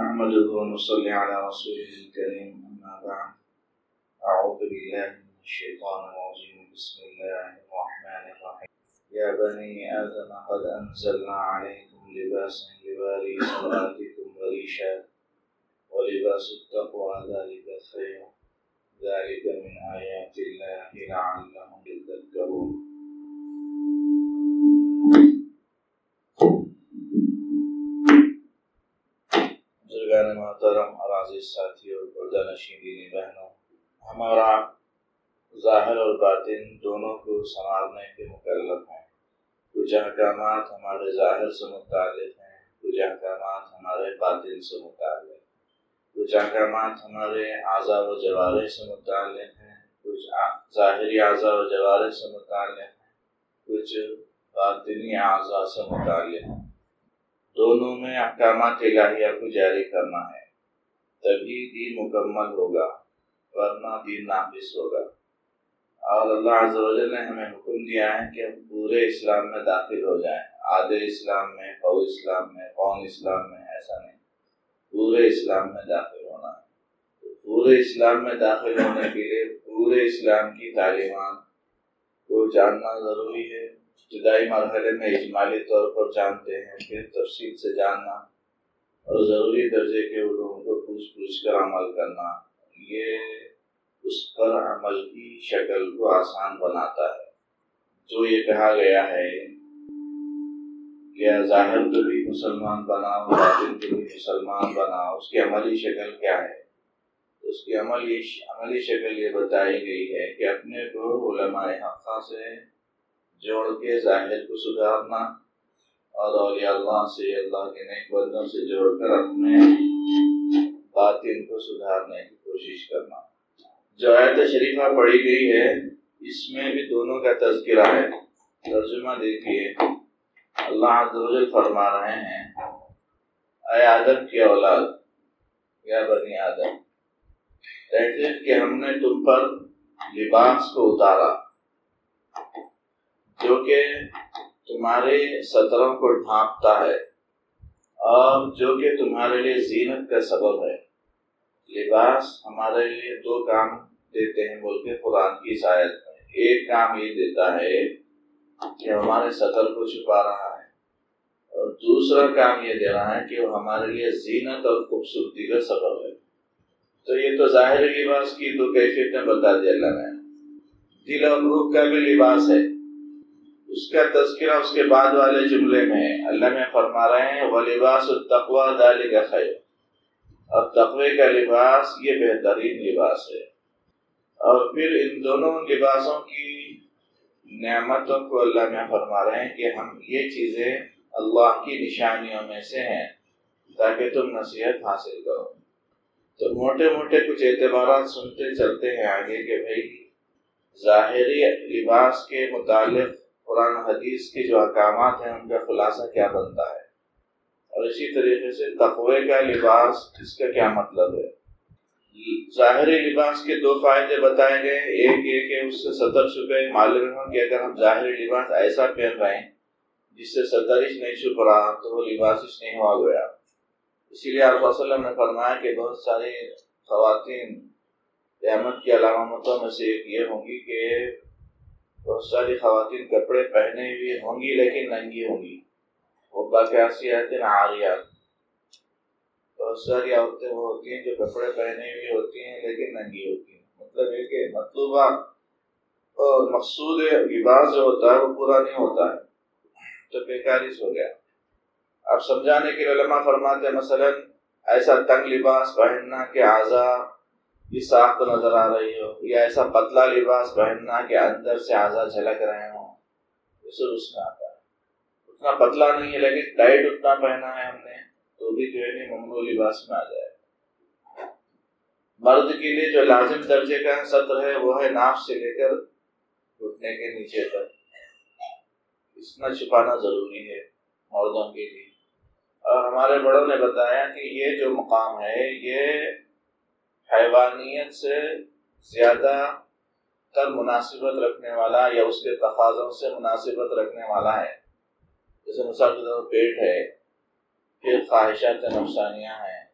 نحمده ونصلي على رسوله الكريم أما بعد. أعوذ بالله من الشيطان الرجيم. بسم الله الرحمن الرحيم. يا بني آدم قد أنزلنا عليكم لباسا يواري سوآتكم وريشا ولباس التقوى ذلك خير. ذلك من آيات الله لعلهم يذكرون. بزرگان محترم اور عزیز ساتھی اور پردہ نشین دینی بہنوں، ہمارا ظاہر اور باطن دونوں کو سنوارنے کے مکلف ہیں۔ کچھ احکامات ہمارے ظاہر سے متعلق ہیں، کچھ احکامات ہمارے باطن سے متعلق کچھ احکامات ہمارے اعضاء و جوارے سے متعلق ہیں، کچھ ظاہری اعضاء و جوارے سے متعلق ہیں، کچھ باطنی اعضاء سے متعلق ہیں۔ دونوں میں احکامات الہیہ کو جاری کرنا ہے۔ تبھی دین مکمل ہوگا، ورنہ دین ناقص ہوگا۔ اور اللہ عز و جل نے ہمیں حکم دیا ہے کہ ہم پورے اسلام میں داخل ہو جائیں۔ آدھے اسلام میں قو اسلام میں قوم اسلام میں، ایسا نہیں۔ پورے اسلام میں داخل ہونا۔ ہے پورے اسلام میں داخل ہونے کے لیے پورے اسلام کی تعلیمات کو جاننا ضروری ہے۔ ابتدائی مرحلے میں اجمالی طور پر جانتے ہیں، پھر تفصیل سے جاننا اور ضروری درجے کے علوم کو پوچھ پوچھ کر عمل کرنا۔ یہ اس پر عمل کی شکل کو آسان بناتا ہے۔ جو یہ کہا گیا ہے کہ ظاہر کو بھی مسلمان بناؤ، باطن کو بھی مسلمان بناؤ، اس کی عملی شکل کیا ہے؟ اس کی عملی عملی شکل یہ بتائی گئی ہے کہ اپنے کو علماء حقہ سے جوڑ کے ظاہر کو سدھارنا اور اولیاء اللہ سے، اللہ کے نیک بندوں سے جوڑ کر اپنے باطن کو سدھارنے کی کوشش کرنا۔ جو آیت شریفہ پڑھی گئی ہے، اس میں بھی دونوں کا تذکرہ ہے۔ ترجمہ دیکھیے۔ اللہ عز و جل فرما رہے ہیں، اے آدم کی اولاد، یا بنی آدم کہتے کہ ہم نے تم پر لباس کو اتارا۔ جو کہ تمہارے سطروں کو ڈھانپتا ہے اور جو کہ تمہارے لیے زینت کا سبب ہے۔ لباس ہمارے لیے دو کام دیتے ہیں، بول کے قرآن کی شاید میں۔ ایک کام یہ دیتا ہے کہ ہمارے سطر کو چھپا رہا ہے۔ اور دوسرا کام یہ دے رہا ہے کہ وہ ہمارے لیے زینت اور خوبصورتی کا سبب ہے۔ تو یہ تو ظاہری لباس کی دو کیفیتیں بتا دیا اللہ نے۔ دل اور روح کا بھی لباس ہے۔ اس کا تذکرہ اس کے بعد والے جملے میں اللہ میں فرما رہے ہیں وہ لباس التقوا دال کا خیر اور تقوی کا لباس یہ بہترین لباس ہے۔ اور پھر ان دونوں لباسوں کی نعمتوں کو اللہ میں فرما رہے ہیں کہ ہم یہ چیزیں اللہ کی نشانیوں میں سے ہیں تاکہ تم نصیحت حاصل کرو۔ تو موٹے موٹے کچھ اعتبارات سنتے چلتے ہیں آگے کہ بھائی، ظاہری لباس کے متعلق قرآن حدیث کے جو احکامات ہیں، ان کا خلاصہ کیا بنتا ہے؟ اور اسی طریقے سے تقوی کا لباس اس کا کیا مطلب ہے؟ ظاہری لباس کے دو فائدے بتائے گئے۔ ایک یہ کہ اس سے سطر چھپے معلوم ہو کہ اگر ہم ظاہری لباس ایسا پہن رہے ہیں، جس سے سطرش نہیں چھپ رہا، تو وہ لباسش نہیں ہوا گیا۔ اسی لیے آپ وسلم نے فرمایا کہ بہت ساری خواتین قیامت کی علامتوں میں سے ایک یہ ہوں گی کہ بہت ساری خواتین کپڑے پہنے ہوئی ہوں گی لیکن ننگی ہوں گی۔ وہ باقیاسی آتے نا آریات بہت ساری عورتیں وہ ہوتی ہیں جو کپڑے پہنے ہوئی ہوتی ہیں لیکن ننگی ہوتی ہیں۔ مطلب یہ کہ مطلوبہ اور مقصود لباس جو ہوتا ہے وہ پورا نہیں ہوتا ہے۔ تو بیکارش ہو گیا۔ اب سمجھانے کے لیے علماء فرماتے ہیں مثلا ایسا تنگ لباس پہننا کہ اعضا کی ساخت نظر آ رہی ہو یا ایسا پتلا لباس پہننا کہ اندر سے اعضا جھلک رہے ہوں۔ یہ اس میں آتا ہے۔ اتنا پتلا نہیں ہے، لیکن ٹائٹ اتنا پہنا ہے ہم نے تو بھی جو ہے نہیں ممنوع لباس میں آ جائے۔ مرد کے لیے جو لازم درجے کا سطر ہے، وہ ہے ناف سے لے کر گھٹنے کے نیچے تک۔ اتنا چھپانا ضروری ہے مردوں کے لیے۔ اور ہمارے بڑوں نے بتایا کہ یہ جو مقام ہے، یہ حیوانیت سے زیادہ تر مناسبت رکھنے والا یا اس کے تقاضوں سے مناسبت رکھنے والا ہے۔ جیسے مثال کے طور پیٹ ہے، پھر خواہشات نفسانیاں ہیں۔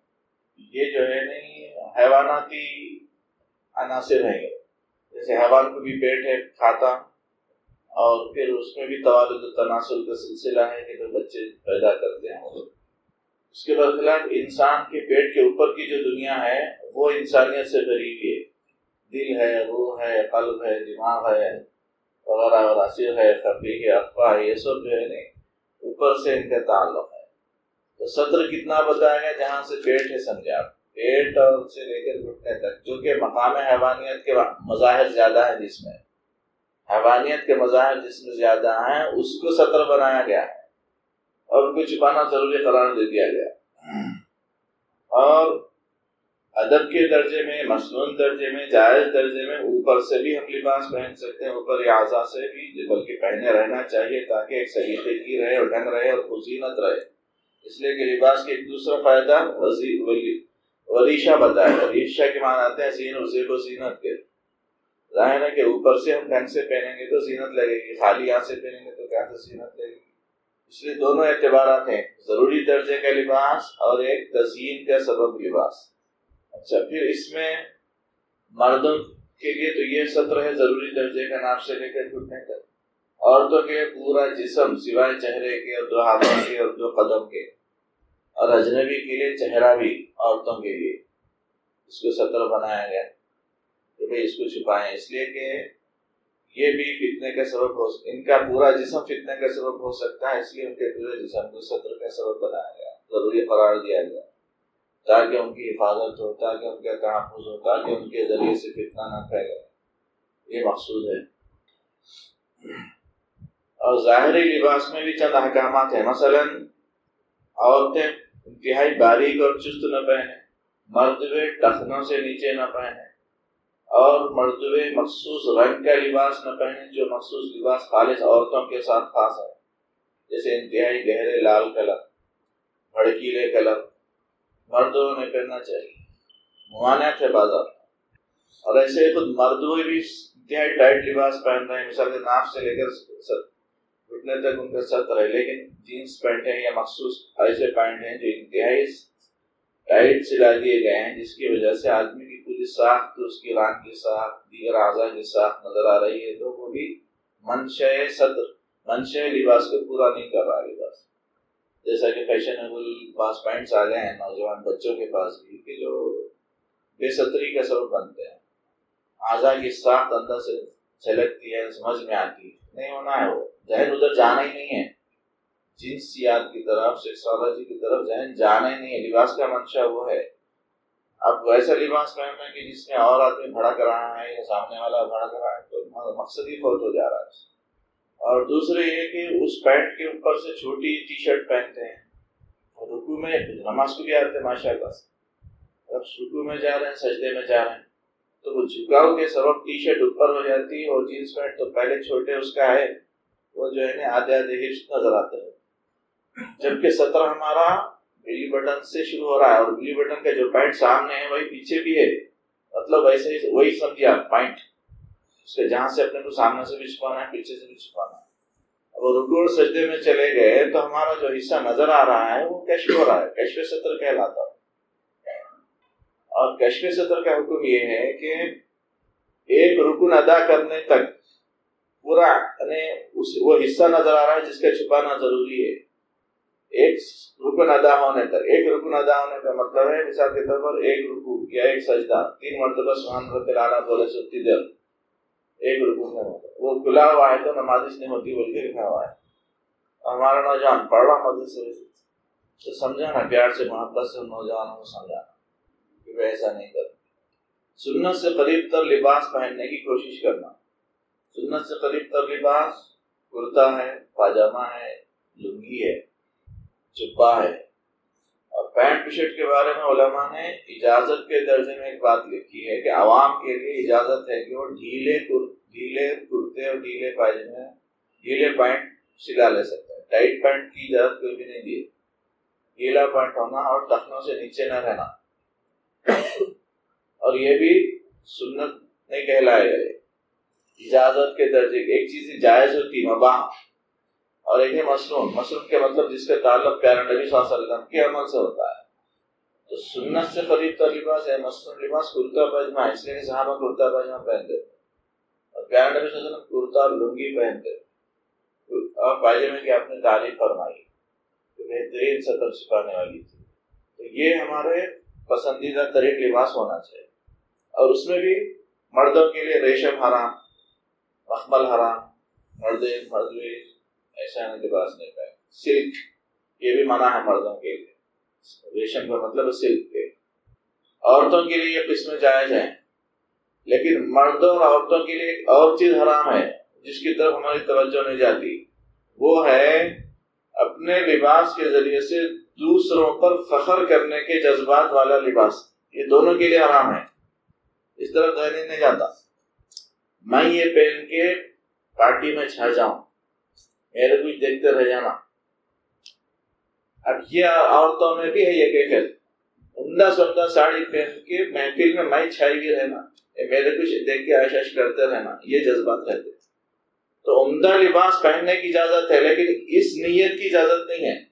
یہ جو ہے نہیں حیواناتی عناصر ہیں۔ جیسے حیوان کو بھی پیٹ ہے، کھاتا، اور پھر اس میں بھی توالد و تناسل کا سلسلہ ہے کہ جو بچے پیدا کرتے ہیں۔ اس کے برخلاف انسان کے پیٹ کے اوپر کی جو دنیا ہے، وہ انسانیت سے بھری ہے۔ دل ہے، روح ہے، قلب ہے، دماغ ہے، وغیرہ وغیرہ ہے، خفی ہے، افواہ ہے، یہ سب جو ہے نہیں اوپر سے ان کا تعلق ہے۔ تو صدر کتنا بتایا گیا؟ جہاں سے پیٹ ہے سمجھا پیٹ اور سے لے کر گھٹنے تک، جو کہ مقام حیوانیت کے مظاہر زیادہ ہے جس میں۔ حیوانیت کے مظاہر جس میں زیادہ ہیں، اس کو سطر بنایا گیا۔ ہے اور ان کو چھپانا ضروری قرار دے دیا گیا۔ اور ادب کے درجے میں، مصنون درجے میں، جائز درجے میں اوپر سے بھی ہم لباس پہن سکتے ہیں، اوپر اعضا سے بھی، بلکہ پہنے رہنا چاہیے تاکہ ایک سلیقے کی رہے اور ڈھنگ رہے اور خوشینت رہے۔ اس لیے کہ لباس کے ایک دوسرا فائدہ وریشہ بتایا وریشہ کے معنی آتے ہیں زین و زیب و زینت کے۔ ظاہر ہے کہ اوپر سے ہم ڈھنگ سے پہنیں گے تو زینت لگے گی، خالی ہاتھ سے پہنیں گے تو کیا زینت لگے گی؟ اس لیے دونوں اعتبارات ہیں، ضروری درجے کا لباس اور ایک تزئین کا سبب لباس۔ اچھا پھر اس میں مردوں کے لیے تو یہ سطر ہے، ضروری درجے کا نام سے لے کر گھٹنے تک۔ عورتوں کے پورا جسم سوائے چہرے کے اور دو ہاتھوں کے اور دو قدم کے۔ اور اجنبی کے لیے چہرہ بھی عورتوں کے لیے۔ اس کو سطر بنایا گیا کہ بھائی اس کو چھپائیں۔ اس لیے کہ یہ بھی فتنے کا سبب ہو ان کا پورا جسم فتنے کا سبب ہو سکتا ہے، اس لیے ان کے پورے جسم کو سطر کا سبب بنایا گیا۔ ضروری قرار دیا گیا۔ تاکہ ان کی حفاظت ہو، تاکہ ان کا تحفظ ہو، تاکہ ان کے ذریعے سے فتنہ نہ پھیلے۔ یہ مقصود ہے۔ اور ظاہری لباس میں بھی چند احکامات ہیں۔ مثلا، عورتیں انتہائی باریک اور چست نہ پہنے مردوے ٹخنوں سے نیچے نہ پہنے اور مردوے مخصوص رنگ کا لباس نہ پہنے جو مخصوص لباس خالص عورتوں کے ساتھ خاص ہے جیسے انتہائی گہرے لال کلر بھڑکیلے کلر مردوں نے پہننا چاہیے، ممانعت ہے بازار۔ اور ایسے خود مردوے بھی انتہائی ٹائٹ لباس پہن رہے ہیں، مثال کے ناف سے لے کر گھٹنے تک ان کا ستر ہے، لیکن جینس پینٹ ہیں یا مخصوص ایسے پینٹ ہیں جو انتہائی ٹائٹ سلا دیے گئے ہیں، جس کی وجہ سے آدمی کی پوری ساخت اس کی ران کی ساخت دیگر اعضاء کی ساخت نظر آ رہی ہے، تو وہ بھی منشا صدر منشا لباس کو پورا نہیں کر رہا، لباس۔ جیسا کہ فیشنیبل پاس پینٹس آ گئے ہیں، نوجوان بچوں کے پاس بھی، کہ جو بے ستری کا سبب بنتے ہیں۔ اعضاء کی ساخت اندر سے چھلکتی ہے، سمجھ میں آتی ہے۔ نہیں ہونا ہے وہ، ذہن ادھر جانا ہی نہیں ہے۔ جنسیات کی طرف سیکسالوجی کی طرف، ذہن جانا ہی نہیں ہے۔ لباس کا منشا وہ ہے۔ اب ویسا لباس پہننا ہے کہ جس میں اور آدمی بھڑک رہا ہے یا سامنے والا بھڑک رہا ہے تو مقصد ہی فوت ہو جا رہا ہے۔ اور دوسرے یہ کہ اس پینٹ کے اوپر سے چھوٹی ٹی شرٹ پہنتے ہیں۔ اور رکو میں نماز کو بھی آتے ہیں ماشاء اللہ سے۔ اب رکو میں جا رہے ہیں، سجدے میں جا رہے ہیں۔ تو وہ جھکاؤ کے سبب ٹی شرٹ اوپر ہو جاتی ہے اور جینس پینٹ تو پہلے چھوٹے اس کا ہے، وہ جو ہے نا آدھے آدھے ہپس نظر آتے ہیں۔ جبکہ سطر ہمارا بلی بٹن سے شروع ہو رہا ہے اور بلی بٹن کا جو پینٹ سامنے ہے وہی پیچھے بھی ہے۔ مطلب ویسے ہی وہی سمجھے آپ پوائنٹ۔ اس کے جہاں سے اپنے کو سامنے سے بھی چھپانا ہے، پیچھے سے بھی چھپانا ہے۔ اب رکوع سجدے میں چلے گئے تو ہمارا جو حصہ نظر آ رہا ہے وہ کیشف ہو رہا ہے۔ کیشف سطر کہلاتا ہے۔ اور کشف سطر کا حکم یہ ہے کہ ایک رکن ادا کرنے تک پورا یعنی وہ حصہ نظر آ رہا ہے جس کا چھپانا ضروری ہے۔ ایک رکن ادا ہونے تک، ایک رکن ادا ہونے کا مطلب ہے، مثال کے طور پر ایک رکو یا ایک سجدہ، تین مرتبہ سبحان رب العالی بولے سے دیر ایک رکو میں ہوتا وہ کھلا ہوا ہے تو نماز اس نے ہوتی بول کے لکھا ہوا ہے۔ ہمارا نوجوان پڑھ رہا مدد سے۔ تو سمجھانا پیار سے، محبت سے نوجوانوں کو سمجھانا کہ وہ ایسا نہیں کرتا سنت سے قریب تر لباس پہننے کی کوشش کرنا۔ سنت سے قریب تر لباس، کرتا ہے، پاجامہ ہے، لنگی ہے۔ چپا ہے۔ اور پینٹ شرٹ کے بارے میں علماء نے اجازت کے درجے میں ایک بات لکھی ہے کہ عوام کے لیے اجازت ہے کہ وہ ڈھیلے ڈھیلے کرتے اور ڈھیلے پاجامے ڈھیلے پینٹ سلا لے سکتے ہیں۔ ٹائٹ پینٹ کی اجازت کوئی بھی نہیں دی۔ ڈھیلا پینٹ ہونا اور ٹخنوں سے نیچے نہ رہنا۔ اور یہ بھی سنت نہیں کہلائے گئے۔ اجازت کے درجے ایک چیز جائز ہوتی مباح۔ اور ایک ہے مصنون۔ مصنون کے مطلب جس کا تعلق پیارا نبی صلی اللہ علیہ وسلم کے عمل سے ہوتا ہے۔ تو سنت سے قریب کا لباس ہے مثلاً لباس کرتا پاجمہ۔ اس لیے صحابہ کرتا پاجمہ پہنتے۔ اور پیارے نبی صلی اللہ علیہ وسلم کرتا اور لنگی پہنتے۔ اور پاجمے کی آپ نے تعریف فرمائی تو بہترین سطر چھپانے والی تھی۔ تو یہ ہمارے پسندیدہ ترین لباس ہونا چاہیے۔ اور اس میں بھی مردوں کے لیے ریشم حرام، مخمل حرام مرد مرد بھی ایسا لباس نہیں پائے سلک، یہ بھی منع ہے مردوں کے لیے۔ ریشم کا مطلب سلک کے۔ عورتوں کے لیے یہ قسم جائز ہے۔ لیکن مردوں اور عورتوں کے لیے ایک اور چیز حرام ہے، جس کی طرف ہماری توجہ نہیں جاتی۔ وہ ہے اپنے لباس کے ذریعے سے دوسروں پر فخر کرنے کے جذبات والا لباس۔ یہ دونوں کے لیے حرام ہے۔ اس طرح دہلی نہیں جاتا۔ میں یہ پہن کے پارٹی میں چھا جاؤں۔ میرے کچھ دیکھتے رہ جانا۔ اب یہ عورتوں میں بھی ہے یہ کیفیت عمدہ سمدہ ساڑی پہن کے محفل میں مائی چھائی بھی رہنا۔ میرے کچھ دیکھ کے آشش کرتے رہنا، یہ جذبات رہتے۔ تو عمدہ لباس پہننے کی اجازت ہے، لیکن اس نیت کی اجازت نہیں ہے۔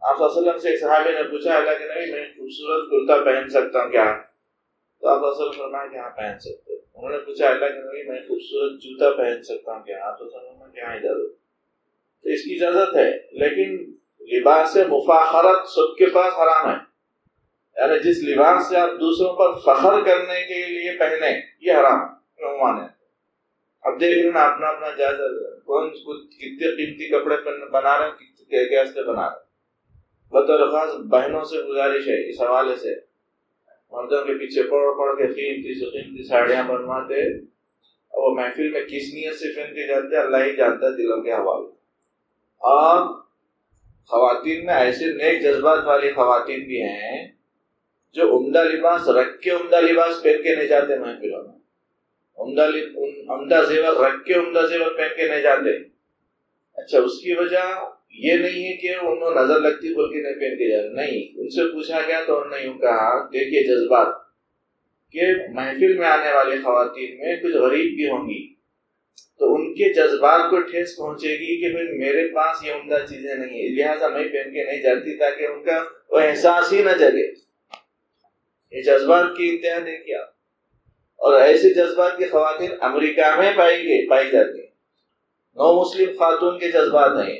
آپ صلی اللہ علیہ وسلم سے ایک صحابی نے پوچھا، اللہ کے نبی، میں خوبصورت کرتا پہن سکتا ہوں کیا؟ تو آپ صلی وسلم فرمایا کہ ہاں پہن سکتے۔ انہوں نے پوچھا، اللہ کے نبی، میں خوبصورت جوتا پہن سکتا ہوں کیا؟ آپ صلی اللہ علیہ وسلم کیا اجازت ہاں، تو اس کی اجازت ہے، لیکن لباس مفاخرت سب کے پاس حرام ہے۔ یعنی جس لباس سے آپ دوسروں پر فخر کرنے کے لیے پہنے، یہ حرام ہے اب دیکھ رہے اپنا اپنا جائزہ۔ کون کتنے قیمتی کپڑے بنا رہے ہیں کیسے بنا رہے بطور خاص بہنوں سے گزارش ہے، اس حوالے سے۔ مردوں کے پیچھے پڑ پڑ کے قیمتی سے قیمتی ساڑیاں بنواتے۔ اور وہ محفل میں کس نیت سے پہن کے جاتے اللہ ہی جانتا ہے دلوں کے حوالے۔ اور خواتین میں ایسے نیک جذبات والی خواتین بھی ہیں جو عمدہ لباس رکھ کے عمدہ لباس پہن کے نہیں جاتے محفلوں میں۔ عمدہ عمدہ زیور رکھ کے عمدہ زیور پہن کے نہیں جاتے۔ اچھا اس کی وجہ یہ نہیں ہے کہ انہوں نظر لگتی بول کے نہیں پہن کے جاتے۔ نہیں، ان سے پوچھا گیا تو انہوں نے یوں کہا، دیکھیے جذبات، کہ محفل میں آنے والی خواتین میں کچھ غریب بھی ہوں گی۔ تو ان کے جذبات کو ٹھیس پہنچے گی کہ بھائی میرے پاس یہ عمدہ چیزیں نہیں ہیں۔ لہٰذا میں پہن کے نہیں جاتی تاکہ ان کا وہ احساس ہی نہ جگے۔ یہ جذبات کی انتہا دیکھیے اور ایسے جذبات کی خواتین امریکہ میں پائی گئی پائی جاتی ہیں۔ نو مسلم خاتون کے جذبات ہیں۔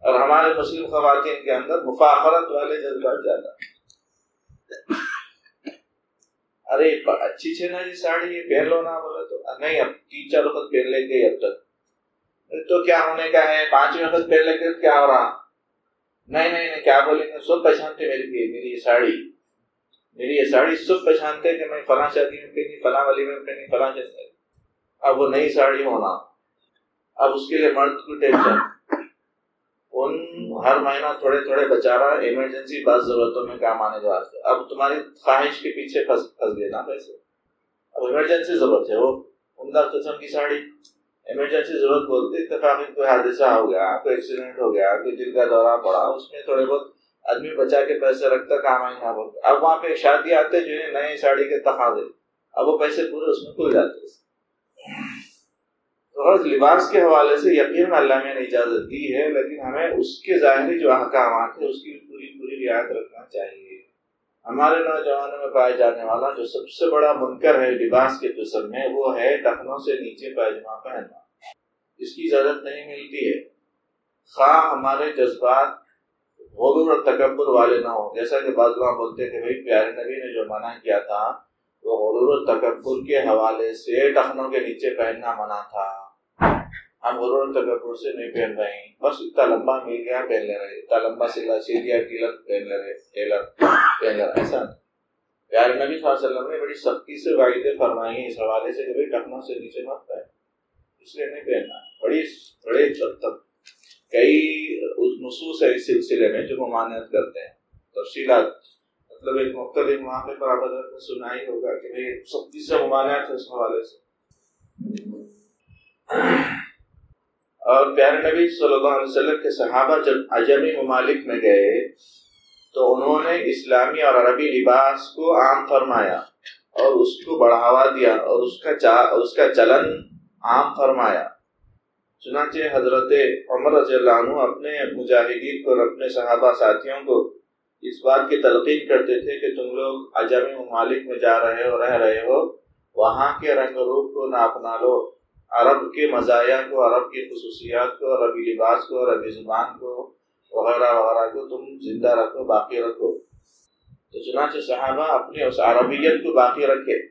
اور ہمارے مسلم خواتین کے اندر مفاخرت والے جذبات زیادہ ارے اچھی چھے نا جی ساڑی یہ پہن لو نا بولے تو نہیں اب تین چار وقت پہن لیں گے اب تک تو کیا ہونے کا ہے پانچویں وقت پہن لیں گے کیا ہو رہا نہیں نہیں نہیں کیا بولیں گے سب پہچانتے میری میری یہ ساڑی میری یہ ساڑی سب پہچانتے کہ میں فلاں شادی میں پہنی فلاں والی میں پہنی فلاں شادی اب وہ نئی ساڑی ہونا اب اس کے لیے مرد کو ٹینشن ان ہر مہینہ تھوڑے تھوڑے بچا رہا ایمرجنسی بعض ضرورتوں میں کام آنے کے واسطے اب تمہاری خواہش کے پیچھے پھنس پھنس گئے نا پیسے۔ اب ایمرجنسی ضرورت ہے، وہ عمدہ قسم کی ساڑی ایمرجنسی ضرورت بولتے اتفاقی کوئی حادثہ ہو گیا، کوئی ایکسیڈنٹ ہو گیا، کوئی دل کا دورہ پڑا، اس میں تھوڑے بہت آدمی بچا کے پیسے رکھتا، کام آئیں گا بولتے اب وہاں پہ شادی آتے جو ہے نئے ساڑی کے تقاضے۔ اب وہ پیسے پورے اس میں کھل جاتے ہیں۔ غرض لباس کے حوالے سے یقین اللہ میں نے اجازت دی ہے، لیکن ہمیں اس کے ظاہری جو احکامات ہیں، اس کی پوری پوری رعایت رکھنا چاہیے۔ ہمارے نوجوانوں میں پائے جانے والا جو سب سے بڑا منکر ہے لباس کے قسم میں، وہ ہے ٹخنوں سے نیچے پائجمہ پہننا۔ اس کی اجازت نہیں ملتی ہے۔ خواہ ہمارے جذبات غرور اور تکبر والے نہ ہوں، جیسا کہ بعض لوگ بولتے کہ بھائی، پیارے نبی نے جو منع کیا تھا، وہ غرور و تکبر کے حوالے سے ٹخنوں کے نیچے پہننا منع تھا۔ ہم غرور تکبر سے نہیں پہن رہے ہیں۔ بس اتنا لمبا مل گیا پہن لے رہے اتنا لمبا سلا سی دیا ٹیلر پہن لے رہے ٹیلر پہن لے رہے ایسا پیارے نبی صلی اللہ علیہ وسلم نے بڑی سختی سے واحدیں فرمائی ہیں۔ اس حوالے سے کہ بھائی ٹخنوں سے نیچے مت پہن۔ اس لیے نہیں پہننا۔ بڑی بڑے تک کئی نصوص ہے اس سلسلے میں جو ممانعت کرتے ہیں۔ تفصیلات۔ مطلب ایک مختلف وہاں پہ برابر نے سنا ہی ہوگا کہ بھائی سختی سے ممانعت ہے اس حوالے سے۔ اور پیارے نبی صلی اللہ علیہ وسلم کے صحابہ جب عجمی ممالک میں گئے، تو انہوں نے اسلامی اور عربی لباس کو عام فرمایا اور اس کو بڑھاوا دیا اور اس کا چا، اس کا چلن عام فرمایا۔ چنانچہ حضرت عمر رضی اللہ عنہ اپنے مجاہدین کو اور اپنے صحابہ ساتھیوں کو اس بات کی تلقین کرتے تھے کہ تم لوگ اجمی ممالک میں جا رہے ہو، رہ رہے ہو، وہاں کے رنگ روپ کو نہ اپنا لو۔ عرب کے مزایا کو، عرب کی خصوصیات کو، عربی لباس کو، عربی زبان کو وغیرہ وغیرہ کو تم زندہ رکھو، باقی رکھو۔ تو چنانچہ صحابہ اپنے اس عربیت کو باقی رکھے،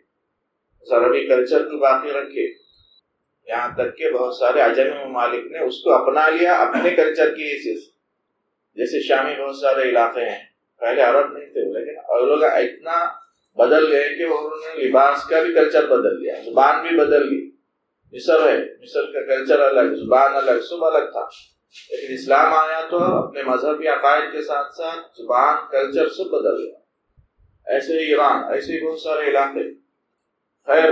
اس عربی کلچر کو باقی رکھے۔ یہاں تک کہ بہت سارے اجمی ممالک نے اس کو اپنا لیا، اپنے کلچر کی حیثیت جیسے شامی بہت سارے علاقے ہیں، پہلے عرب نہیں تھے، لیکن اور لوگ اتنا بدل گئے کہ انہوں نے لباس کا بھی کلچر بدل لیا، زبان بھی بدل لی مصر ہے، مصر کا کلچر الگ، زبان الگ، سب الگ تھا۔ لیکن اسلام آیا تو اپنے مذہبی عقائد کے ساتھ ساتھ زبان کلچر سب بدل گیا۔ ایسے ہی ایران، ایسے ہی بہت سارے علاقے۔ خیر،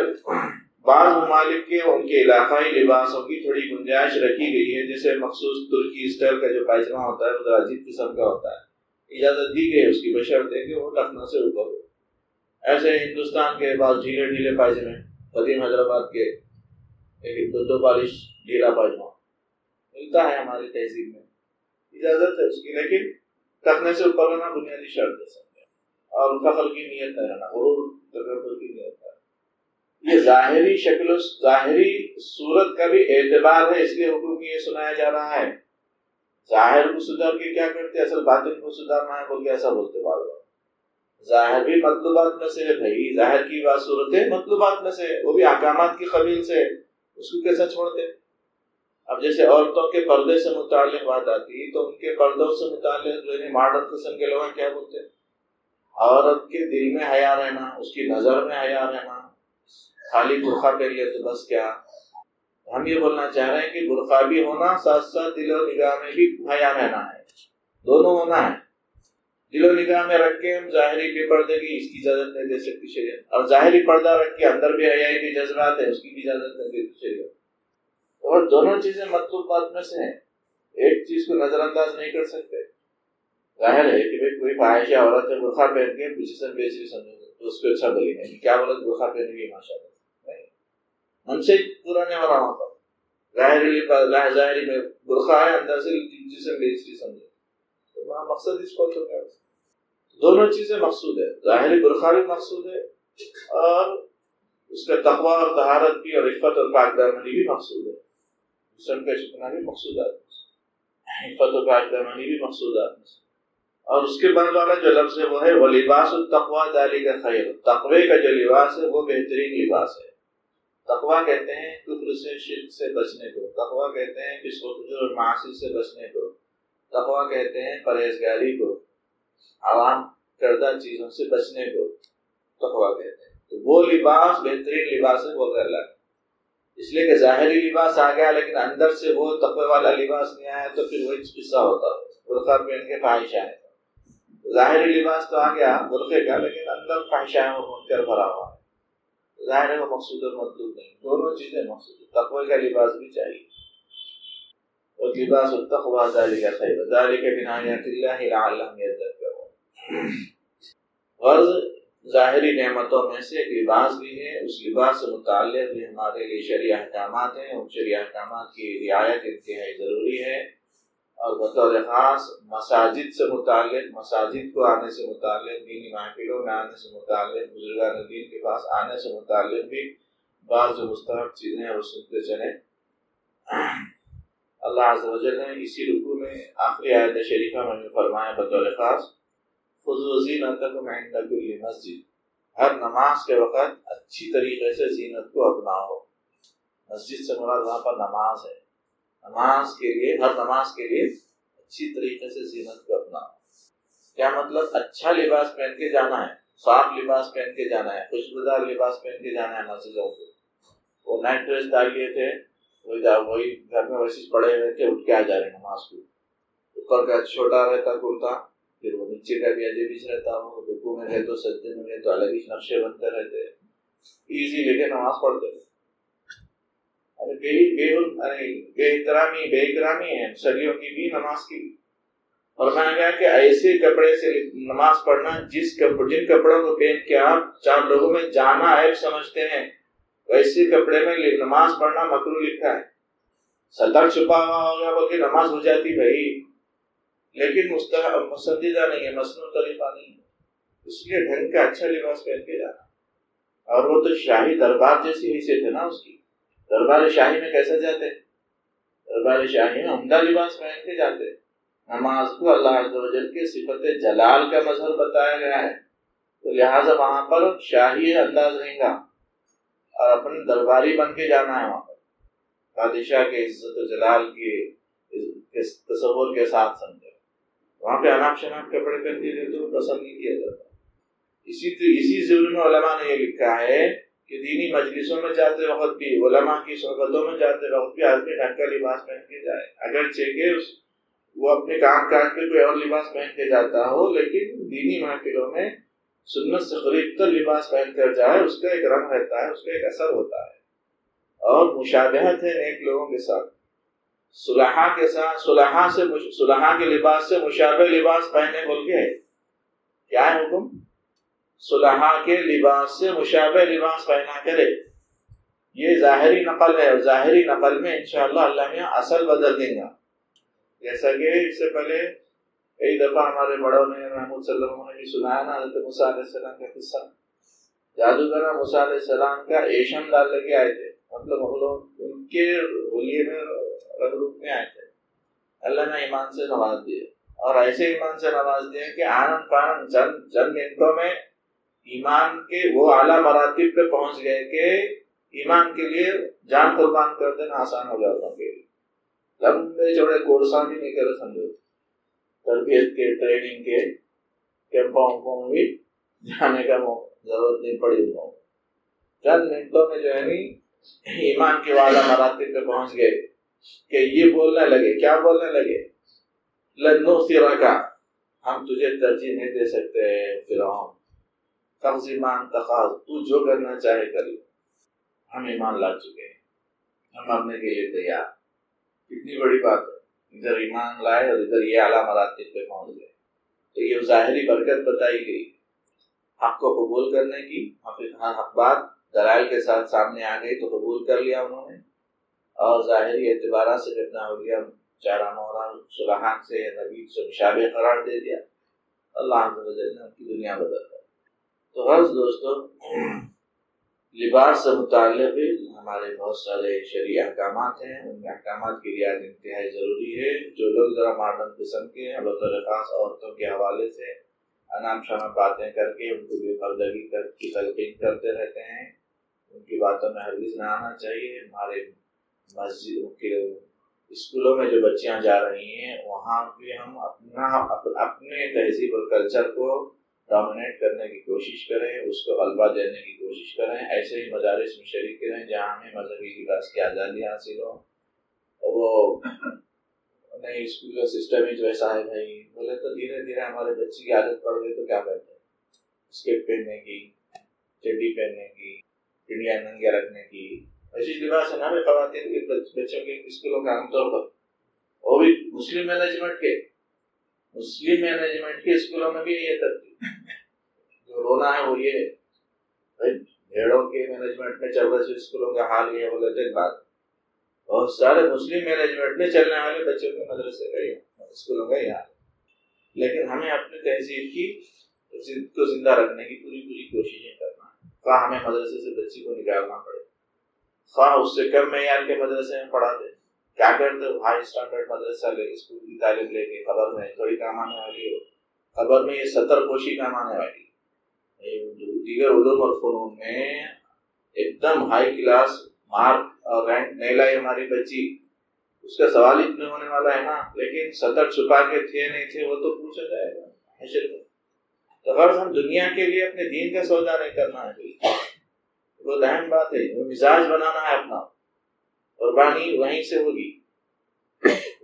بعض ممالک کے، ان کے علاقائی لباسوں کی تھوڑی گنجائش رکھی گئی ہے، جیسے مخصوص ترکی اسٹائل کا جو پائجمہ ہوتا ہے، وہ عجیب قسم کا ہوتا ہے۔ اجازت دی گئی، اس کی بشرط ہے کہ وہ لکھنؤ سے اوپر ہو۔ ایسے ہندوستان کے بعض ڈھیلے ڈھیلے پائجمے قدیم حیدرآباد کے۔ دو دو بالش ڈھیلا پائجمہ ملتا ہے ہماری تہذیب میں۔ اجازت ہے اس کی، لیکن کرنے سے اوپر ہونا بنیادی شرط ہے۔ اور فخر کی نیت ہے نا غرور، تکبر کی نیت ہے یہ ظاہری شکل و ظاہری صورت کا بھی اعتبار ہے، اس لیے حکم یہ سنایا جا رہا ہے۔ ظاہر کو سدھار کے کیا کرتے، اصل باطن کو سدھارنا ہے بول کے ایسا بولتے بار بار۔ ظاہر بھی مطلوبات میں سے ہے، بھائی، ظاہر کی بات صورت ہے مطلوبات میں سے وہ بھی احکامات کی قبیل سے اس کو کیسا چھوڑتے اب جیسے عورتوں کے پردے سے متعلق بات آتی تو ان کے پردوں سے متعلق جو ہے ماڈرن قسم کے لوگ کیا بولتے عورت کے دل میں حیا رہنا، اس کی نظر میں حیا رہنا، خالی برقع پہن لیا تو بس کیا؟ ہم یہ بولنا چاہ رہے ہیں کہ برقع بھی ہونا، ساتھ ساتھ دل و نگاہ میں بھی حیا رہنا ہے۔ دونوں ہونا ہے۔ دل و نگاہ میں رکھ کے ہم ظاہری بے پردے کی اس کی اجازت نہیں دے سکتی شریعت۔ اور ظاہری پردہ رکھ کے اندر بھی حیائی کے جذبات ہے اس کی بھی اجازت نہیں دیتی شریعت۔ اور دونوں چیزیں مطلوب بات میں سے ہیں۔ ایک چیز کو نظر انداز نہیں کر سکتے۔ ظاہر ہے کہ کوئی فواہش عورت ہے، برقع پہن کے جسم بیچ بھی سمجھو تو اس کو اچھا بولیں گے کیا بولت برقع پہن گی؟ ماشاء اللہ من سے پورا نہیں ہو رہا وہاں پر ظاہری ظاہری میں برقع ہے، اندر سے جسم بیچ سمجھو مقصد اس کو تو کیا دونوں چیزیں مقصود ہے ظاہری برقع بھی مقصود ہے اور اس کا تقوی اور طہارت بھی اور عفت اور پاک دامنی بھی مقصود ہے۔ جسم کا چکنا بھی مقصودات عفت اور پاک دامنی بھی مقصودات اور اس کے بعد والا جو لفظ ہے وہ ہے وہ لباس التقوا دالی کا خیر تقوی کا جو لباس ہے وہ بہترین لباس ہے۔ تقوا کہتے ہیں کفر سے شرک سے بچنے کو۔ تقوا کہتے ہیں کس اور معاشی سے بچنے کو۔ تقوا کہتے ہیں پرہیزگاری کو، عوام کردہ چیزوں سے بچنے کو تقوا کہتے ہیں۔ تو وہ لباس بہترین لباس ہے، وہ اللہ اس لیے کہ ظاہری لباس آ گیا، لیکن اندر سے وہ تقوی والا لباس نہیں آیا، تو پھر وہی قصہ ہوتا برقع پہن کے خواہش آئے ظاہری لباس تو آ گیا برقعے کا، لیکن اندر خواہشائیں کر بھرا ہوا ہے۔ ظاہر ہے وہ مقصود اور مطلوب نہیں، دونوں چیزیں مقصود تقوی کا لباس بھی چاہیے۔ اور لباس التقوی ذالک خیر ذالک بنایات اللہ لعلہم یذکرون غرض ظاہری نعمتوں میں سے ایک لباس بھی ہے، اس لباس سے متعلق بھی ہمارے لیے شریع احکامات ہیں ان شریع احکامات کی رعایت انتہائی ضروری ہے۔ اور بطور خاص مساجد سے متعلق، مساجد کو آنے سے متعلق، دینی محفلوں میں آنے سے متعلق، بزرگان دین کے پاس آنے سے متعلق بھی بعض جو مستحق چیزیں ہیں وہ سنتے چلیں۔ اللہ عز و جل نے اسی رکو میں آخری آیت شریفہ میں فرمایا بطور خاص مسجد، ہر نماز کے وقت اچھی طریقے سے زینت کو اپناؤ۔ مسجد سے مراد وہاں پر نماز ہے۔ نماز کے لیے، ہر نماز کے لیے اچھی طریقے سے زینت کو اپناؤ۔ کیا مطلب؟ اچھا لباس پہن کے جانا ہے، صاف لباس پہن کے جانا ہے، خوشبودار لباس پہن کے جانا ہے مسجدوں کو۔ وہ نائٹ ڈریس ڈال لیے تھے وہی گھر میں ویسے پڑے ہوئے تھے اٹھ کے آ جا رہے نماز کو اوپر کا چھوٹا رہتا کرتا، پھر وہ نیچے کا بھی عجیب ہی رہتا ہو رکو میں رہے تو سجدے میں رہے تو الگ ہی نقشے بنتے رہتے۔ ایزی لے کے نماز پڑھتے۔ ارے بے بے ارے بے احترامی بے احترامی ہے صدیوں کی بھی نماز کی۔ اور میں گیا کہ ایسے کپڑے سے نماز پڑھنا، جس کپڑ جن کپڑوں کو پہن کے آپ چار لوگوں میں جانا عیب سمجھتے ہیں ویسے کپڑے میں نماز پڑھنا مکرو لکھا ہے۔ سطر چھپا ہوا ہوگا بلکہ نماز ہو جاتی بھائی۔ لیکن پسندیدہ نہیں ہے مصنوع طریقہ نہیں ہے۔ اس لیے ڈھنگ کا اچھا لباس پہن کے جانا۔ اور وہ تو شاہی دربار جیسی حیثیت ہے نا اس کی۔ دربار شاہی میں کیسے جاتے؟ دربار شاہی میں عمدہ لباس پہن کے جاتے۔ نماز کو اللہ عز و جل کے صفت جلال کا مظہر بتایا گیا ہے۔ تو لہٰذا وہاں پر شاہی انداز رہیں گا۔ اور اپنے درباری بن کے جانا ہے وہاں پر۔ بادشاہ کے عزت و جلال کے تصور کے ساتھ سمجھے وہاں پہ اناپ شناپ کپڑے پہن کے تو پسند نہیں کیا جاتا۔ اسی اسی ضرور میں علماء نے یہ لکھا ہے کہ دینی مجلسوں میں جاتے وقت بھی، علماء کی صحبتوں میں جاتے وقت بھی آدمی ڈھنگ کا لباس پہن کے جائے۔ اگر کہ وہ اپنے کام کاج پہ کوئی اور لباس پہن کے جاتا ہو، لیکن دینی محفلوں میں سنت سے خرید کر لباس پہن کر جائے اس کا ایک رنگ رہتا ہے، اس کا ایک اثر ہوتا ہے۔ اور مشابہت ہے نیک لوگوں کے ساتھ۔ صلحہ کے ساتھ صلحہ سے صلحہ کے لباس سے مشابہ لباس پہنے بول کے کیا ہے حکم؟ صلحہ کے لباس سے مشابہ لباس پہنا کرے۔ یہ ظاہری نقل ہے اور ظاہری نقل میں انشاءاللہ اللہ نے اصل بدل دیں گا جیسا کہ اس سے پہلے کئی دفعہ ہمارے بڑوں نے محمود صلی اللہ علیہ وسلم نے بھی سنایا نا، حضرت موسیٰ علیہ السلام کا قصہ۔ جادوگر موسیٰ علیہ السلام کا ایشم ڈال لگے آئے تھے۔ مطلب ہم لوگ ان کے ہولیے میں رنگ روپ میں آئے تھے۔ اللہ نے ایمان سے نواز دیے اور ایسے ایمان سے نواز دیے کہ آنند فانند چند چند منٹوں میں ایمان کے وہ اعلیٰ مراتب پہ پہنچ گئے کہ ایمان کے لیے جان قربان کر دینا آسان ہو جاتا کے لمبے چوڑے کورساں بھی نہیں کرے سمجھو۔ تربیت کے، ٹریننگ کے کیمپوں کو بھی جانے کا ضرورت نہیں پڑی ان کو۔ چند منٹوں میں جو ہے نی ایمان کے والا مراتب پہ پہنچ گئے کہ یہ بولنے لگے، کیا بولنے لگے؟ لنو سیرا کا ہم تجھے ترجیح نہیں دے سکتے، فرعون۔ تقزیمان تقاض، تو جو کرنا چاہے کر لو ہم ایمان لا چکے ہیں۔ ہم اپنے کے لیے تیار۔ کتنی بڑی بات ہے۔ ادھر ایمان لائے اور ادھر یہ اعلیٰ مراتب پہ پہنچ گئے۔ تو یہ ظاہری برکت بتائی گئی۔ حق کو قبول کرنے کی ہاں حق بات دلائل کے ساتھ سامنے آ گئی تو قبول کر لیا انہوں نے۔ اور ظاہری اعتبارات سے کتنا ہو گیا، چارہ مورا سلحان سے نبی سے مشابہ قرار دے دیا۔ اللہ نے ان کی دنیا بدل کر۔ تو غرض دوستو لباس سے متعلق بھی ہمارے بہت سارے شرعی احکامات ہیں، ان احکامات کی رعایت انتہائی ضروری ہے۔ جو لوگ ذرا ماڈرن قسم کے ہیں بطور خاص عورتوں کے حوالے سے انام شام باتیں کر کے ان کو بے پردگی کر کی تلقین کرتے رہتے ہیں۔ ان کی باتوں میں ہرگز نہ آنا چاہیے۔ ہمارے مسجد کے اسکولوں میں جو بچیاں جا رہی ہیں، وہاں پہ ہم اپنا، اپنے تہذیب اور کلچر کو ڈومینیٹ کرنے کی کوشش کریں، اس کو غلبہ دینے کی کوشش کریں۔ ایسے ہی مدارس میں شریک کریں جہاں ہمیں مذہبی لباس کی آزادی حاصل ہو۔ وہ نہیں، اسکول کا سسٹم ہی جو ایسا ہے بھائی۔ بولے تو دھیرے دھیرے ہمارے بچے کی عادت پڑ گئی تو کیا کرتے ہیں؟ اسکیپ پہننے کی، چڈی پہننے کی پنڈیا ننگیا رکھنے کی۔ ایسی لباس ہے نا بھی خواتین کے بچوں کے اسکولوں کا عام طور پر۔ وہ بھی مسلم مینجمنٹ کے، مسلم مینجمنٹ کے اسکولوں میں بھی یہ ترتیب جو رونا ہے وہ یہ بھیڑوں کے مینجمنٹ میں چل رہے اسکولوں کا حال یہ بولے تو ایک بات۔ بہت سارے مسلم مینجمنٹ میں چلنے والے بچوں کے مدرسے کا یہ، اسکولوں کا یہ حال۔ لیکن ہمیں اپنی تہذیب کی کو زندہ رکھنے کی پوری پوری کوششیں کرنا ہے۔ خواہ ہمیں مدرسے سے بچی کو نکالنا پڑے۔ خواہ اس سے کم معیار کے مدرسے میں پڑھا دے کیا کرتے ہائی اسٹینڈرڈ مدرسہ لے، اسکول کی تعلیم لے کے، خبر میں تھوڑی کام آنے والی ہو۔ خبر میں یہ ستر کوشی کام آنے والی دیگر علوم اور فنون میں ایک دم ہائی کلاس مارک اور رینک نہیں لائی ہماری بچی۔ اس کا سوال اتنے ہونے والا ہے نا، لیکن ستر چھپا کے تھے نہیں تھے وہ تو پوچھا جائے گا۔ تو غرض ہم دنیا کے لیے اپنے دین کا سودا نہیں کرنا ہے۔ بہت اہم بات ہے، وہ مزاج بنانا ہے اپنا۔ قربانی وہیں سے ہوگی۔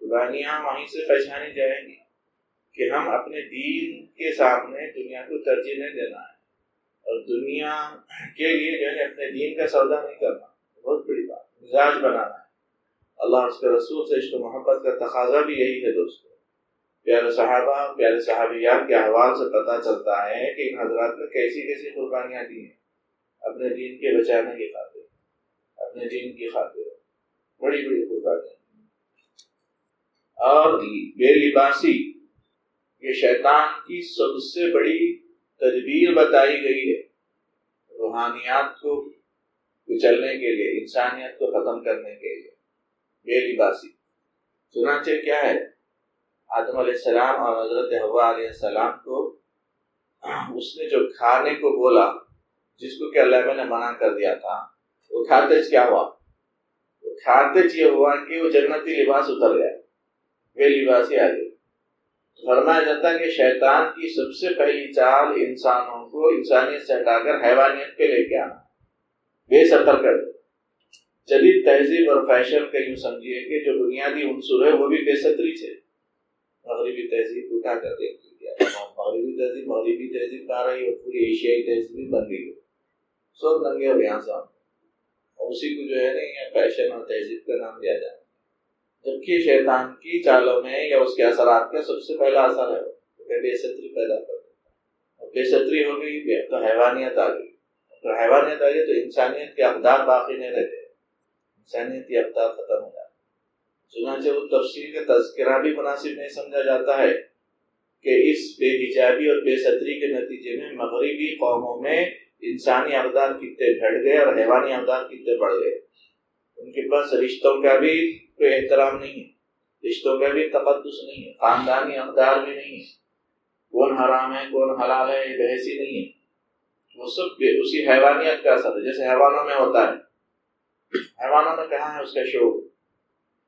قربانیاں وہیں سے پہچانی جائیں گی۔ کہ ہم اپنے دین کے سامنے دنیا کو ترجیح نہیں دینا ہے۔ اور دنیا کے لیے جو ہے اپنے دین کا سودا نہیں کرنا۔ بہت بڑی بات۔ مزاج بنانا ہے۔ اللہ اس کے رسول سے عشق و محبت کا تقاضا بھی یہی ہے دوستو۔ پیارے صحابہ، پیارے صحابیات کے احوال سے پتہ چلتا ہے کہ ان حضرات نے کیسی کیسی قربانیاں دی ہیں۔ اپنے دین کے بچانے کی خاطر۔ اپنے دین کی خاطر۔ بڑی بڑی قربانیاں۔ اور بے لباسی۔ یہ شیطان کی سب سے بڑی تدبیر بتائی گئی ہے روحانیات کو کچلنے کے لیے، انسانیت کو ختم کرنے کے لیے، بے لباسی۔ چنانچہ کیا ہے؟ آدم علیہ السلام اور حضرت ہوا علیہ السلام کو اس نے جو کھانے کو بولا، جس کو کہ اللہ نے منع کر دیا تھا، وہ کھاتے کیا ہوا؟ وہ کھاتے یہ ہوا کہ وہ جنتی لباس اتر گیا وہ لباس ہی آ گئی فرمایا جاتا ہے کہ شیطان کی سب سے پہلی چال انسانوں کو انسانیت سے ہٹا کر حیوانیت پہ لے کے آنا بے سطر کر دے جدید تہذیب اور فیشن کا یوں سمجھیے کہ جو بنیادی عنصر ہے وہ بھی بے ستری سے۔ مغربی تہذیب اٹھا کر دیکھ لیا مغربی تہذیب مغربی تہذیب کہا رہی اور پوری ایشیائی تہذیب بھی بن گئی سب ننگے اور یہاں سے اور اسی کو جو ہے نا یہ فیشن اور تہذیب کا نام دیا جائے جبکہ شیطان کی چالوں میں یا اس کے اثرات کا سب سے پہلا اثر ہے بے ستری پیدا کر دیتا بے ستری ہو گئی تو حیوانیت آ گئی۔ تو حیوانیت آ گئی تو انسانیت کے اقدار باقی نہیں رہتے۔ انسانیت کے اقدار ختم ہو جاتے چنانچہ وہ تفصیل کا تذکرہ بھی مناسب نہیں سمجھا جاتا ہے کہ اس بے حجابی اور بے ستری کے نتیجے میں مغربی قوموں میں انسانی اقدار کتنے گھٹ گئے اور حیوانی اقدار کتنے بڑھ گئے۔ ان کے پاس رشتوں کا بھی کوئی احترام نہیں ہے۔ رشتوں کا بھی تقدس نہیں ہے، خاندانی اقدار بھی نہیں ہے۔ کون حرام ہے، کون حلال ہے، یہ بحث ہی نہیں ہے۔ وہ سب بھی اسی حیوانیت کا اثر ہے، جیسے حیوانوں میں ہوتا ہے۔ حیوانوں میں کہاں ہے اس کا شوق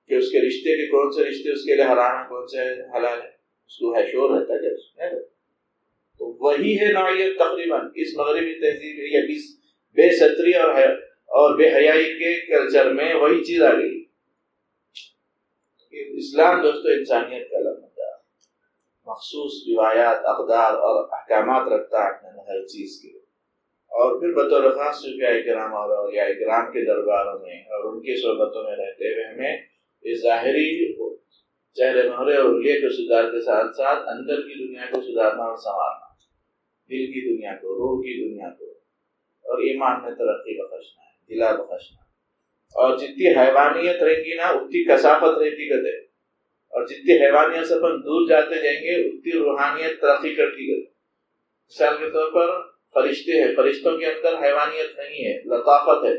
کہ اس کے رشتے کے کون سے رشتے اس کے لیے حرام ہے کون سے حلال ہے اس کو ہے شور رہتا ہے تو وہی ہے نوعیت تقریباً۔ اس مغربی تہذیب یا اس بے ستری اور ہے۔ اور بے حیائی کے کلچر میں وہی چیز آ گئی اسلام دوستو انسانیت کا لمحہ مخصوص روایات، اقدار اور احکامات رکھتا ہے ہر چیز کے اور پھر بطور خاص صوفیاء کرام اور اولیاء کرام کے درباروں میں اور ان کی صحبتوں میں رہتے ہوئے ہمیں اس ظاہری چہرے مہرے اور حلیے کے سدھار کے ساتھ ساتھ اندر کی دنیا کو سدھارنا اور سنوارنا، دل کی دنیا کو، روح کی دنیا کو، اور ایمان میں ترقی بخشنا۔ دلا بخشنا۔ اور جتنی حیوانیت رہے گی نا، اتنی کثافت رہتی گدے۔ اور جتنی حیوانیت سے اپن دور جاتے جائیں گے، اتنی روحانیت ترقی کرتی گئی مثال کے طور پر فرشتے ہیں۔ فرشتوں کے اندر حیوانیت نہیں ہے، لطافت ہے۔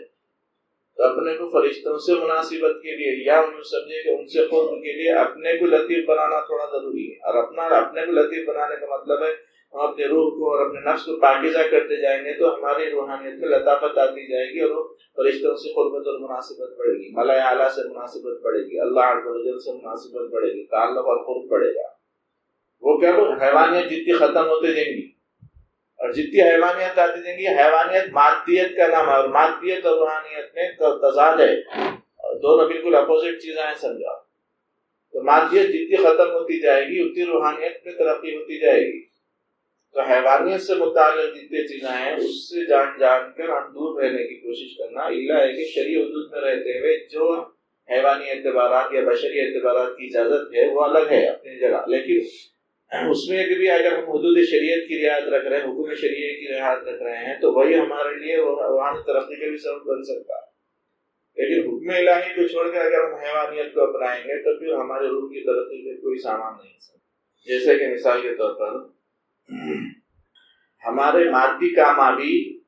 تو اپنے کو فرشتوں سے مناسبت کے لیے یا یوں سمجھے کہ ان سے خود کے لیے اپنے کو لطیف بنانا تھوڑا ضروری ہے۔ اور اپنا اپنے کو لطیف بنانے کا مطلب ہے ہم اپنے روح کو اور اپنے نفس کو پاکیزہ کرتے جائیں گے تو ہماری روحانیت میں لطافت آتی جائے گی اور فرشتوں سے قربت اور مناسبت بڑھے گی۔ ملا اعلیٰ سے مناسبت بڑھے گی۔ اللہ عز سے مناسبت بڑھے گی۔ تعلق اور قرب بڑھے گا۔ وہ کیا حیوانیت جتنی ختم ہوتے جائیں گی اور جتنی حیوانیت آتی جائیں گی، حیوانیت مادیت کا نام ہے اور مادیت اور روحانیت میں تضاد ہے۔ دونوں بالکل اپوزٹ چیزیں ہیں، سمجھا؟ تو مادیت جتنی ختم ہوتی جائے گی، اتنی روحانیت میں ترقی ہوتی جائے گی۔ تو حیوانیت سے متعلق جتنے چیزیں ہیں، اس سے جان جان کر ہم دور رہنے کی کوشش کرنا۔ اللہ ہے کہ شریع حدود میں رہتے ہوئے جو حیوانی اعتبارات یا بشری اعتبارات کی اجازت ہے، وہ الگ ہے اپنی جگہ۔ لیکن اس میں بھی اگر ہم حدود شریعت کی رعایت رکھ رہے ہیں، حکم شریعت کی رعایت رکھ رہے ہیں، تو وہی ہمارے لیے روحانی ترقی کا بھی سبب بن سکتا ہے۔ لیکن حکم الہی کو چھوڑ کر اگر ہم حیوانیت کو اپنائیں گے، تو پھر ہمارے روح کی ترقی کا کوئی سامان نہیں سکتا جیسے کہ مثال کے طور پر ہمارے مادی کام ابھی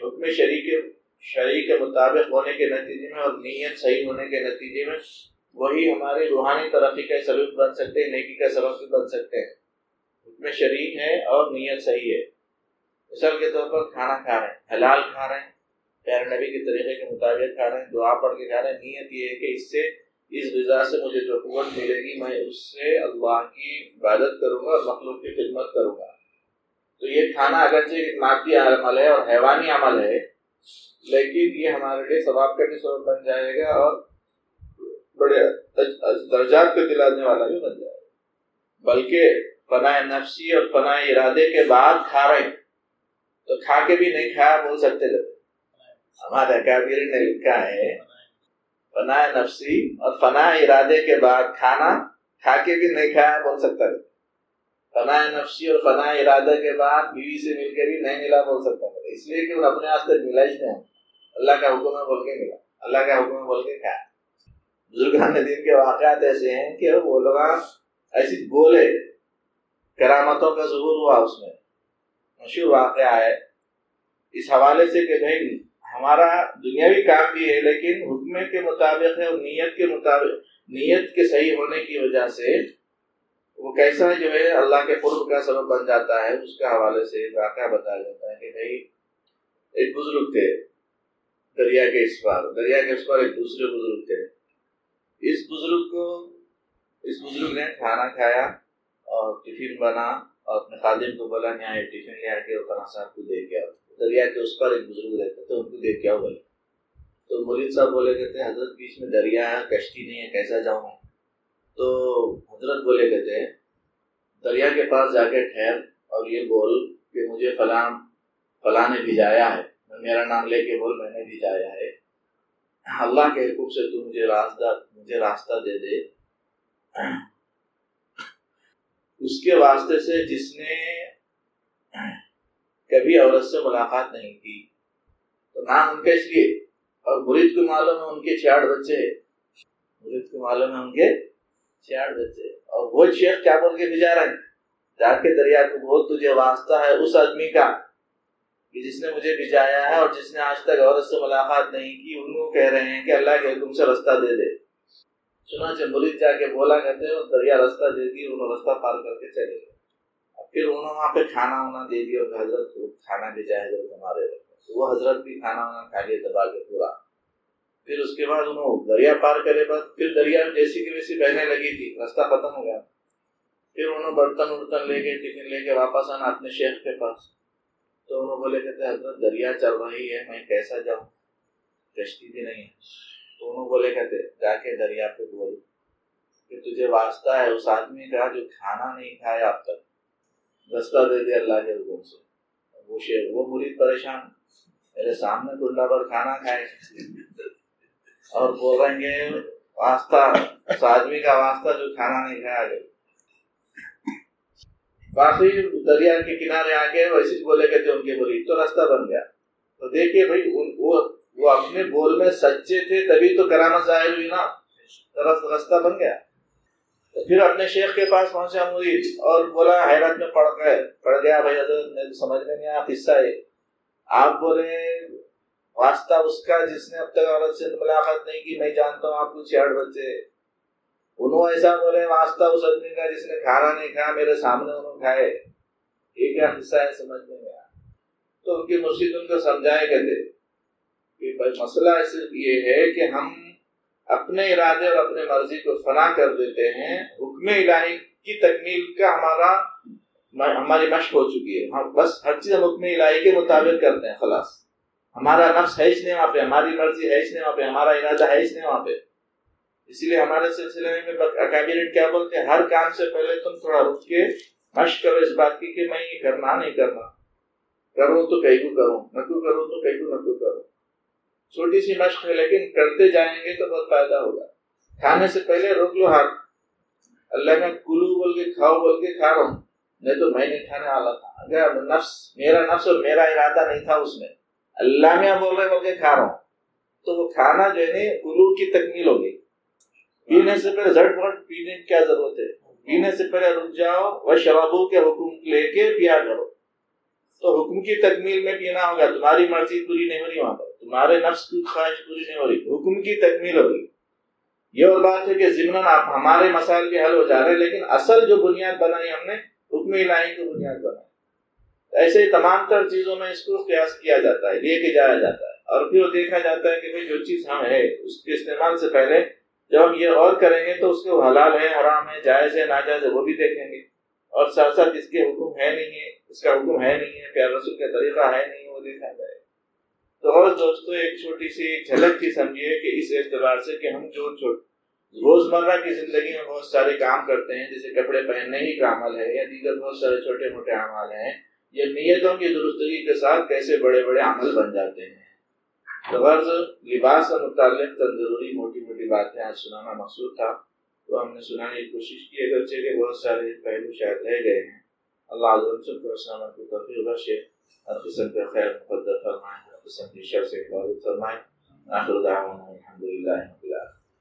حکم شریک شریع کے مطابق ہونے کے نتیجے میں اور نیت صحیح ہونے کے نتیجے میں وہی ہمارے روحانی ترقی کا سبب بن سکتے ہیں، نیکی کا سبب بھی بن سکتے ہیں۔ حکم شریک ہے اور نیت صحیح ہے۔ مثال کے طور پر کھانا کھا رہے ہیں، حلال کھا رہے ہیں پیر نبی کے طریقے کے مطابق کھا رہے ہیں، دعا پڑھ کے کھا رہے ہیں، نیت یہ ہے کہ اس سے اس غذا سے مجھے جو قوت ملے گی، میں اس سے اللہ کی عبادت کروں گا اور مخلوق کی خدمت کروں گا۔ تو یہ کھانا اگرچہ مادی عمل ہے اور حیوانی عمل ہے، لیکن یہ ہمارے لیے ثواب کا بھی سبب بن جائے گا اور بڑے درجات کو دلانے والا بھی بن جائے گا۔ بلکہ فنا نفسی اور فنا ارادے کے بعد کھا رہے ہیں، تو کھا کے بھی نہیں کھایا بول سکتے تھے ہمارا کابیر نے لکھا ہے فنا نفسی اور فنا ارادے کے بعد کھانا کھا کے بھی نہیں کھایا بول سکتا تھا فنا نفسی اور فنا ارادہ کے بعد بیوی سے مل کے بھی نہیں ملا بول سکتا تھا اس لیے کہ وہ اپنے آج تک ملا ہی نہیں اللہ کا حکم ہے بول کے ملا۔ اللہ کا حکم ہے بول کے کھایا۔ بزرگان دین کے واقعات ایسے ہیں کہ وہ لوگ ایسی بولے کرامتوں کا ظہور ہوا اس میں۔ مشہور واقعہ ہے۔ اس حوالے سے کہ بھائی ہمارا دنیاوی کام بھی ہے، لیکن حکم کے مطابق ہے اور نیت کے مطابق، نیت کے صحیح ہونے کی وجہ سے وہ کیسا جو ہے اللہ کے قرب کا سبب بن جاتا ہے، اس کے حوالے سے واقعہ بتایا جاتا ہے کہ بھائی ایک بزرگ تھے دریا کے اس پار، دریا کے اس پار ایک دوسرے بزرگ تھے۔ اس بزرگ کو، اس بزرگ نے کھانا کھایا اور ٹفن بنا اور اپنے خادم کو بولا یہاں ٹفن لے آ کے اور صاحب کو دے کے آؤ۔ دریا کے اس پر ایک بزرگ رہتے تھے، ان کو دے کے آؤ بولے۔ تو مرید صاحب بولے کہتے ہیں حضرت بیچ میں دریا ہے، کشتی نہیں ہے، کیسا جاؤں میں؟ تو حضرت بولے کہتے ہیں دریا کے پاس جا کے ٹھہر اور یہ بول کہ مجھے فلاں فلاں نے بھیجایا ہے۔ میرا نام لے کے بول، میں نے بھیجایا ہے۔ اللہ کے حکم سے تو مجھے راستہ مجھے راستہ دے دے۔ اس کے واسطے سے جس نے کبھی عورت سے ملاقات نہیں کی۔ تو نام ان کا اس لیے۔ اور مرید کو معلوم ہے ان کے چار بچے۔ ہیں مرید کو معلوم ہے ان کے چار بچے۔ اور وہ شیخ کیا بول کے بھیجا رہے ہیں؟ جا کے دریا کو بہت تجھے واسطہ ہے اس آدمی کا کہ جس نے مجھے بھیجایا ہے اور جس نے آج تک عورت سے ملاقات نہیں کی، ان کو کہہ رہے ہیں کہ اللہ کے حکم سے رستہ دے دے۔ چنانچہ مرید جا کے بولا، کہتے ہیں دریا رستہ دے دی انہوں رستہ پار کر کے چلے گئے۔ پھر انہوں وہاں پہ کھانا وانا دے دیا حضرت کھانا بھیجا حضرت ہمارے وہ حضرت بھی کھانا وانا کھا لیا، دبا کے پورا۔ پھر اس کے بعد انہوں دریا پار کرے بعد پھر دریا جیسی کی ویسی بہنے لگی تھی راستہ ختم ہو گیا۔ پھر انہوں برتن ورتن لے کے ٹفن لے کے واپس آنا اپنے شیخ کے پاس۔ تو انہوں بولے، کہتے حضرت دریا چل رہی ہے، میں کیسا جاؤں؟ کشتی بھی نہیں ہے۔ تو انہوں بولے، کہتے، جا کے دریا پہ بول کہ تجھے واسطہ ہے، اس آدمی کا جو کھانا نہیں کھایا اب تک۔ رستہ دے دے اللہ کے حکم سے۔ وہ شیر، وہ مرید پریشان۔ میرے سامنے ٹنڈا پر کھانا کھائے۔ اور بول رہے ہیں واسطہ اس آدمی کا واسطہ جو کھانا نہیں کھایا جو باقی دریا کے کنارے آ گئے ویسے بولے گئے تھے ان کے مرید۔ تو راستہ بن گیا۔ تو دیکھیے بھائی وہ وہ اپنے بول میں سچے تھے، تبھی تو کرامت ظاہر ہوئی نا۔ راستہ بن گیا۔ پھر اپنے شیخ کے پاس پہنچا مرید اور بولا حیرت میں پڑ گئے، پڑ گیا بھائی حضرت سمجھ میں نہیں آیا قصہ ہے آپ بولے، واسطہ اس کا جس نے اب تک عورت سے ملاقات نہیں کی، میں جانتا ہوں آپ کو چھیاڑ بچے۔ انہوں ایسا بولے، واسطہ اس آدمی کا جس نے کھانا نہیں کھایا، میرے سامنے انہوں کھائے۔ یہ کیا قصہ ہے، سمجھ میں نہیں آیا۔ تو ان کی مرشید ان کو سمجھائے کہتے کہ بھائی مسئلہ صرف یہ ہے کہ ہم اپنے ارادے اور اپنے مرضی کو فنا کر دیتے ہیں، حکم الہی کی تکمیل کا ہمارا ہماری مشق ہو چکی ہے۔ ہم بس ہر چیز ہم حکم الہی کے مطابق کرتے ہیں، خلاص۔ ہمارا نفس ہے اس نہیں وہاں پہ، ہماری مرضی ہے اس نہیں وہاں پہ، ہمارا ارادہ ہے اس نہیں وہاں پہ۔ اسی لیے ہمارے سلسلے میں اکابرین کیا بولتے ہیں، ہر کام سے پہلے تم تھوڑا رک کے مشق کرو اس بات کی کہ میں یہ کرنا نہیں کرنا۔ کروں تو کہیں کو کروں، نہ کروں تو کہیں کو نہ کروں۔ چھوٹی سی مشق ہے، لیکن کرتے جائیں گے تو بہت فائدہ ہوگا۔ کھانے سے پہلے روک لو ہاتھ۔ اللہ میں کلو بول کے کھاؤ بول کے کھا رہا ہوں۔ نہیں تو میں نہیں کھانے والا تھا۔ اگر نفس، میرا نفس اور میرا ارادہ نہیں تھا اس میں، اللہ میں بول رہے بول کے کھا رہا ہوں۔ تو وہ کھانا جو ہے کلو کی تکمیل ہوگی پینے سے پہلے زٹ بٹ پینے کی کیا ضرورت ہے؟ پینے سے پہلے رک جاؤ وہ شرابوں کے حکم لے کے پیا کرو۔ تو حکم کی تکمیل میں پینا ہوگا۔ تمہاری مرضی پوری نہیں ہو رہی وہاں پر۔ تمہارے نفس کی خواہش پوری نہیں ہو رہی، حکم کی تکمیل ہو رہی۔ یہ اور بات ہے کہ ضمن آپ ہمارے مسائل بھی حل ہو جا رہے لیکن اصل جو بنیاد بنائی ہم نے، حکم الہی کی بنیاد بنائی۔ ایسے ہی تمام تر چیزوں میں اس کو قیاس کیا جاتا ہے، لے کے جایا جاتا ہے۔ اور پھر دیکھا جاتا ہے کہ بھائی جو چیز ہم ہے، اس کے استعمال سے پہلے جب ہم یہ اور کریں گے تو اس کے حلال ہے، حرام ہے، جائز ہے، ناجائز ہے، وہ بھی دیکھیں گے۔ اور ساتھ ساتھ اس کے حکم ہے نہیں ہے، اس کا حکم ہے نہیں ہے پیار رسول کا طریقہ ہے نہیں، وہ دیکھا جائے۔ گا تو اور دوستو، ایک چھوٹی سی جھلک کی سمجھیے کہ اس اعتبار سے کہ ہم جو روز مرہ کی زندگی میں بہت سارے کام کرتے ہیں، جیسے کپڑے پہننے ہی کا عمل ہے، یا دیگر بہت سارے چھوٹے موٹے عمل ہیں، یہ نیتوں کی درستگی کے ساتھ کیسے بڑے بڑے عمل بن جاتے ہیں؟ تو غرض، لباس سے متعلق ضروری موٹی موٹی باتیں آج سنانا مقصود تھا، تو ہم نے سنانے کی کوشش کی، اگرچہ کہ بہت سارے پہلو شاید رہ گئے ہیں۔ اللہ عز سب کو اسلامت کی توفیق بخشے ہر قسم کے خیر مقدر فرمائے۔ ہر قسم کی شر سے حفاظت فرمائے آخر دعوانا الحمدللہ رب العالمین